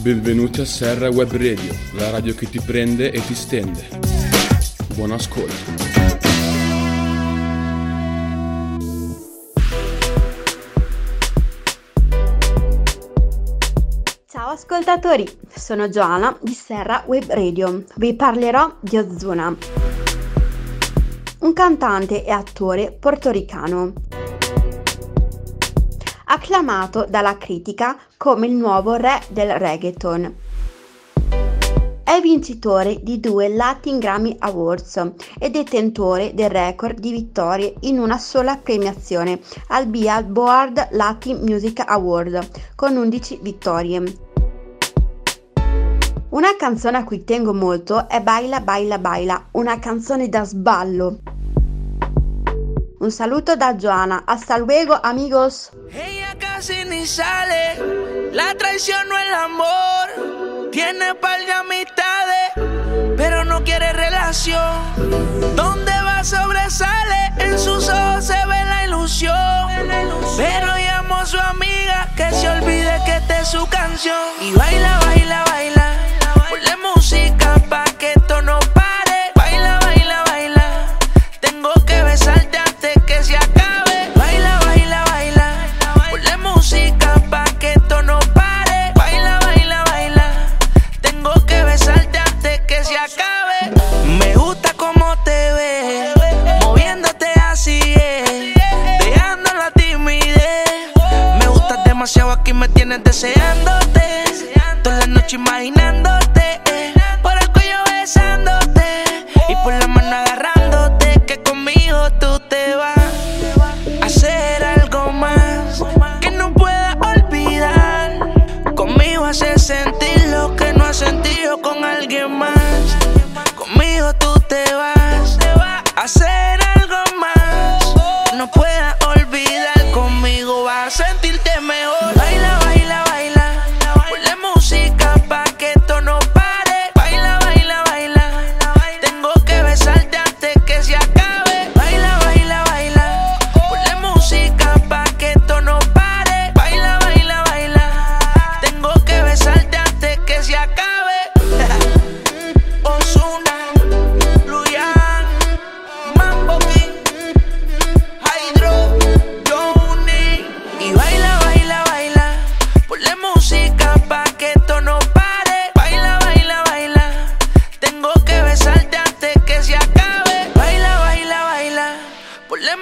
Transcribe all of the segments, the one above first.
Benvenuti a Serra Web Radio, la radio che ti prende e ti stende. Buon ascolto. Ciao ascoltatori, sono Joana di Serra Web Radio. Vi parlerò di Ozuna, un cantante e attore portoricano acclamato dalla critica come il nuovo re del reggaeton. È vincitore di due Latin Grammy Awards e detentore del record di vittorie in una sola premiazione al Billboard Latin Music Award con 11 vittorie. Una canzone a cui tengo molto è Baila Baila Baila, una canzone da sballo. Un saluto da Joana. Hasta luego, amigos. Ella ni sale. La traición no es el amor. Tiene par de amistades, pero no quiere relación. Donde va sobresale. En sus ojos se ve la ilusión. Pero llamo a su amiga que se olvide que esta es su canción. Y baila. Demasiado, aquí me tienes deseándote. Toda la noche imaginándote. eh. Por el cuello besándote. Y por la mano agarrándote. Que conmigo tú te vas a hacer algo más. Que no pueda olvidar. Conmigo hacer sentir lo que no has sentido con alguien más. Conmigo tú te vas a hacer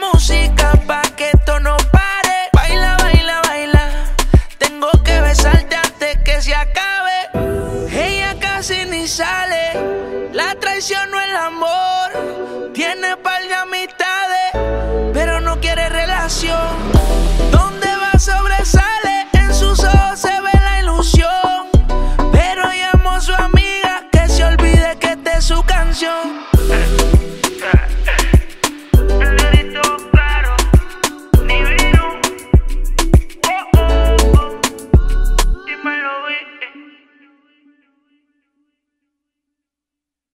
música pa' que esto no pare. Baila, baila, baila. Tengo que besarte antes que se acabe. Ella casi ni sale. La traición no el amor. Tiene